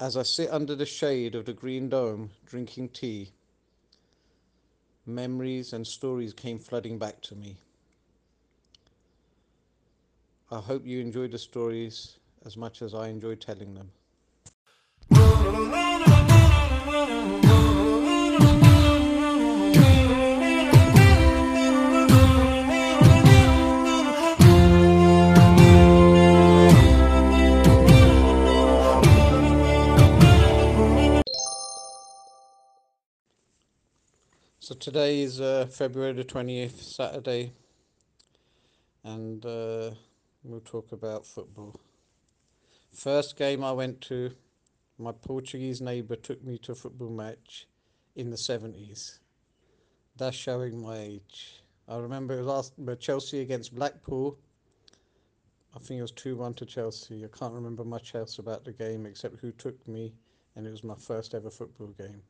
As I sit under the shade of the green dome, drinking tea, memories and stories came flooding back to me. I hope you enjoy the stories as much as I enjoy telling them. Today is uh, February the 20th, Saturday, and uh, we'll talk about football. First game I went to, my Portuguese neighbour took me to a football match in the 70s. That's showing my age. I remember it was last, Chelsea against Blackpool. I think it was 2 1 to Chelsea. I can't remember much else about the game except who took me, and it was my first ever football game.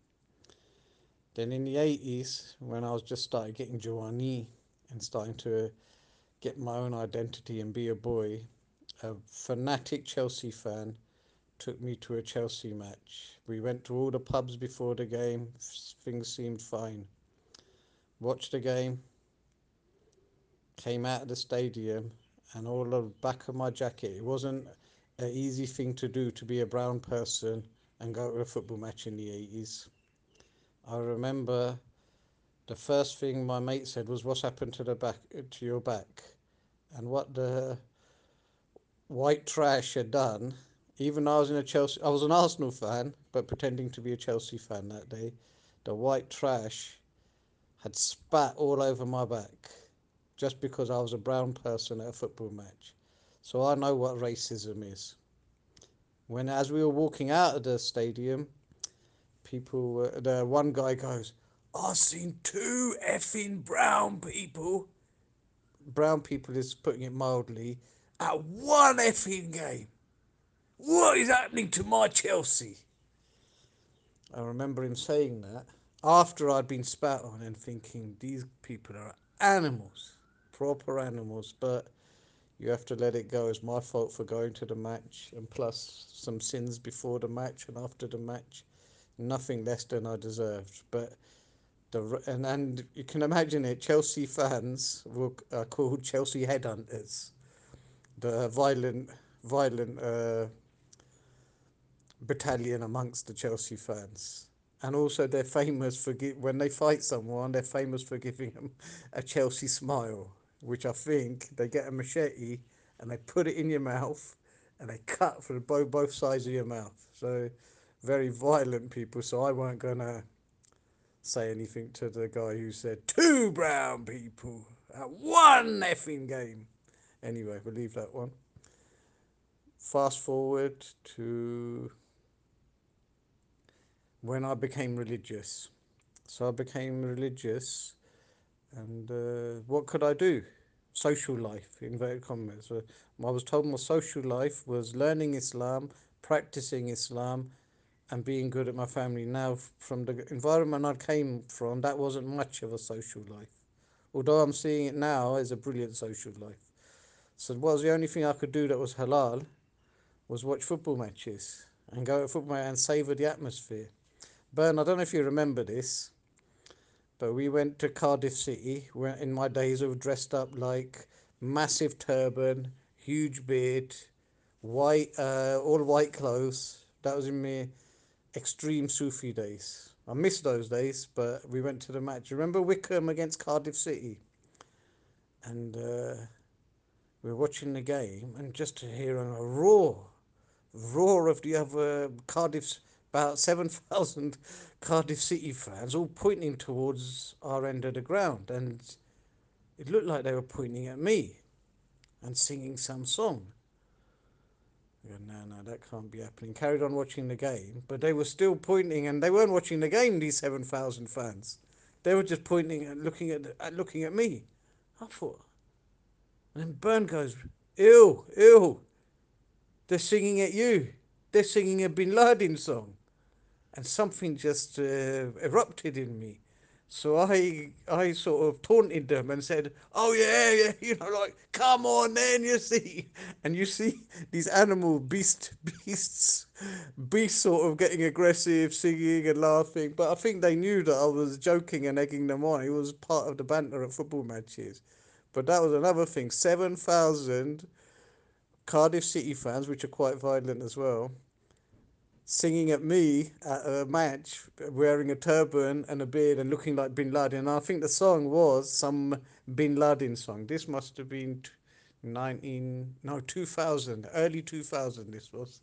Then in the 80s, when I was just starting getting Giovanni and starting to get my own identity and be a boy, a fanatic Chelsea fan took me to a Chelsea match. We went to all the pubs before the game, things seemed fine. Watched the game, came out of the stadium, and all the back of my jacket, it wasn't an easy thing to do to be a brown person and go to a football match in the 80s. I remember the first thing my mate said was, "What's happened to the back to your back?" And what the white trash had done. Even I was in a Chelsea, I was an Arsenal fan, but pretending to be a Chelsea fan that day. The white trash had spat all over my back, just because I was a brown person at a football match. So I know what racism is. When, as we were walking out of the stadium, people, uh, the one guy goes, I've seen two effing brown people. Brown people is putting it mildly at one effing game. What is happening to my Chelsea? I remember him saying that after I'd been spat on and thinking these people are animals, proper animals, but you have to let it go. It's my fault for going to the match and plus some sins before the match and after the match nothing less than I deserved. But the and and you can imagine it. Chelsea fans were are called Chelsea headhunters. The violent, violent uh, battalion amongst the Chelsea fans. And also, they're famous for gi- when they fight someone. They're famous for giving them a Chelsea smile, which I think they get a machete and they put it in your mouth, and they cut for both both sides of your mouth. So very violent people, so I weren't gonna say anything to the guy who said two brown people at one effing game. Anyway, we'll leave that one. Fast forward to when I became religious. So I became religious, and uh, what could I do? Social life, inverted commas. So I was told my social life was learning Islam, practicing Islam, and being good at my family. Now, from the environment I came from, that wasn't much of a social life. Although I'm seeing it now as a brilliant social life. So, what was the only thing I could do that was halal was watch football matches and go to football and savour the atmosphere. Bern, I don't know if you remember this, but we went to Cardiff City where in my days of dressed up like massive turban, huge beard, white, uh, all white clothes. That was in me extreme Sufi days. I miss those days, but we went to the match. Remember Wycombe against Cardiff City? And uh, we were watching the game, and just to hear a roar, roar of the other Cardiff's about 7,000 Cardiff City fans all pointing towards our end of the ground. And it looked like they were pointing at me and singing some song. No, no, that can't be happening. Carried on watching the game, but they were still pointing, and they weren't watching the game. These seven thousand fans, they were just pointing and looking at, at looking at me. I thought, and then Bern goes, "Ew, ew." They're singing at you. They're singing a Bin Laden song, and something just uh, erupted in me. So I I sort of taunted them and said, "Oh yeah, yeah, you know, like come on, then you see." And you see these animal beast beasts, beasts sort of getting aggressive, singing and laughing. But I think they knew that I was joking and egging them on. It was part of the banter at football matches. But that was another thing. Seven thousand Cardiff City fans, which are quite violent as well, singing at me at a match, wearing a turban and a beard and looking like Bin Laden. And I think the song was some Bin Laden song. This must have been 19, no, 2000, early 2000 this was.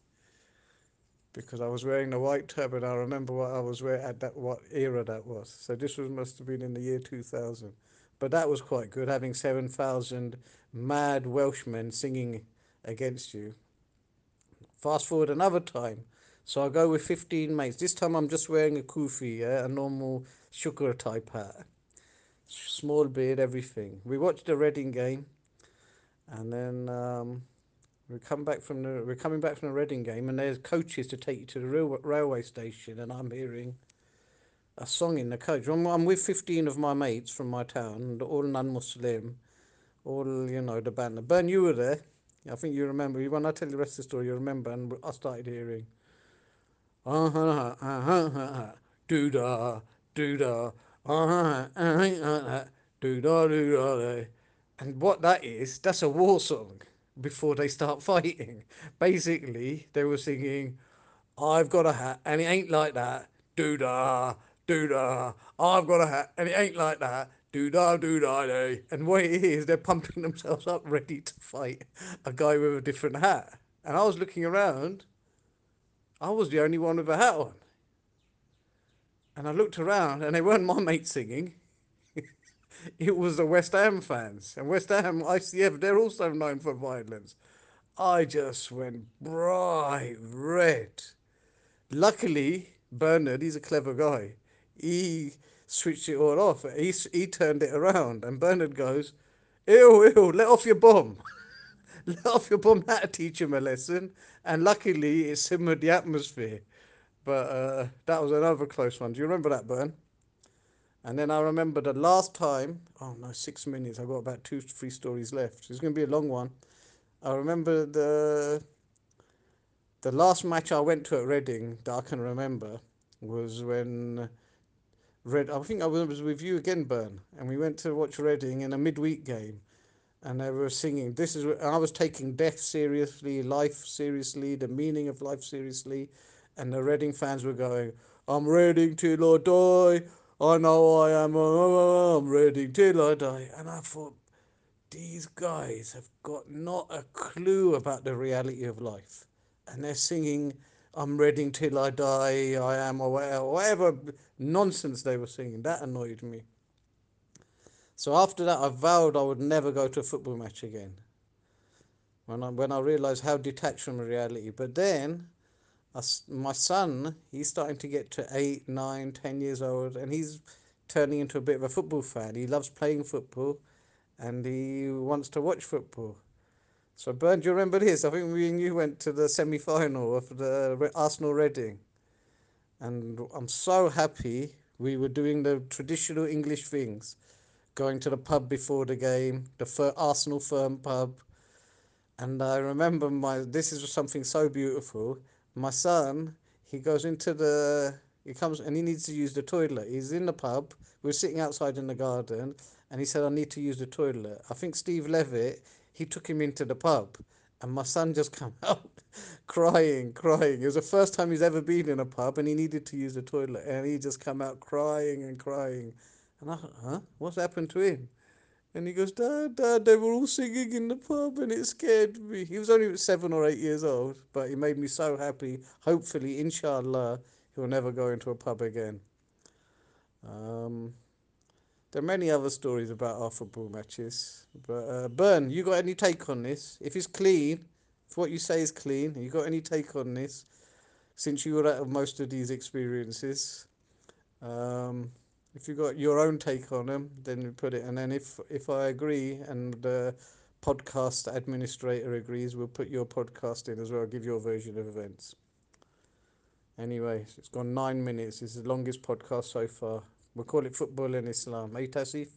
Because I was wearing a white turban, I remember what I was wearing at that what era that was. So this was must have been in the year two thousand, but that was quite good having seven thousand mad Welshmen singing against you. Fast forward another time. So I go with 15 mates. This time I'm just wearing a kufi, yeah, a normal shukr type hat. Small beard, everything. We watched the Reading game and then um, we come back from the we're coming back from the Reading game and there's coaches to take you to the rail, railway station and I'm hearing a song in the coach. I'm, I'm with 15 of my mates from my town, all non-Muslim, all, you know, the band. Ben, you were there. I think you remember. When I tell the rest of the story, you remember. And I started hearing uh uh uh da, do da, uh uh da, do da. And what that is, that's a war song before they start fighting. Basically, they were singing, I've got a hat and it ain't like that. Do da, do da. I've got a hat and it ain't like that. Do da, do da, day. And what it is, they're pumping themselves up ready to fight a guy with a different hat. And I was looking around I was the only one with a hat on. And I looked around and they weren't my mates singing. it was the West Ham fans. And West Ham, ICF, they're also known for violence. I just went bright red. Luckily, Bernard, he's a clever guy. He switched it all off. He, he turned it around. And Bernard goes, Ew, ew, let off your bomb. bomb. That'll teach him a lesson. And luckily, it simmered the atmosphere. But uh, that was another close one. Do you remember that, Bern? And then I remember the last time, oh no, six minutes. I've got about two, three stories left. It's going to be a long one. I remember the the last match I went to at Reading that I can remember was when Red. I think I was with you again, Bern, and we went to watch Reading in a midweek game, and they were singing. This is. I was taking death seriously, life seriously, the meaning of life seriously, and the Reading fans were going, "I'm Reading till I die. I know I am. Uh, uh, uh, I'm Reading till I die." And I thought, these guys have got not a clue about the reality of life, and they're singing. I'm Reading till I die. I am, or whatever nonsense they were singing. That annoyed me. So after that, I vowed I would never go to a football match again. When I when I realised how detached from reality, but then my son, he's starting to get to eight, nine, ten years old, and he's turning into a bit of a football fan. He loves playing football, and he wants to watch football. So, Bern, do you remember this? I think we and you went to the semi final of the Arsenal Reading. And I'm so happy we were doing the traditional English things going to the pub before the game, the Arsenal firm pub. And I remember my this is something so beautiful my son, he goes into the, he comes and he needs to use the toilet. He's in the pub. We're sitting outside in the garden, and he said, "I need to use the toilet." I think Steve Levitt, he took him into the pub, and my son just come out crying, crying. It was the first time he's ever been in a pub, and he needed to use the toilet, and he just come out crying and crying. And I thought, huh? What's happened to him? And he goes, Dad, Dad, they were all singing in the pub and it scared me. He was only seven or eight years old, but he made me so happy. Hopefully, inshallah, he'll never go into a pub again. Um, there are many other stories about our football matches. But, uh, Bern, you got any take on this? If it's clean, if what you say is clean, you got any take on this? Since you were out of most of these experiences. Um, if you've got your own take on them, then you put it. And then if if I agree and the podcast administrator agrees, we'll put your podcast in as well. Give your version of events. Anyway, it's gone nine minutes. It's the longest podcast so far. We call it football in Islam. Tasif?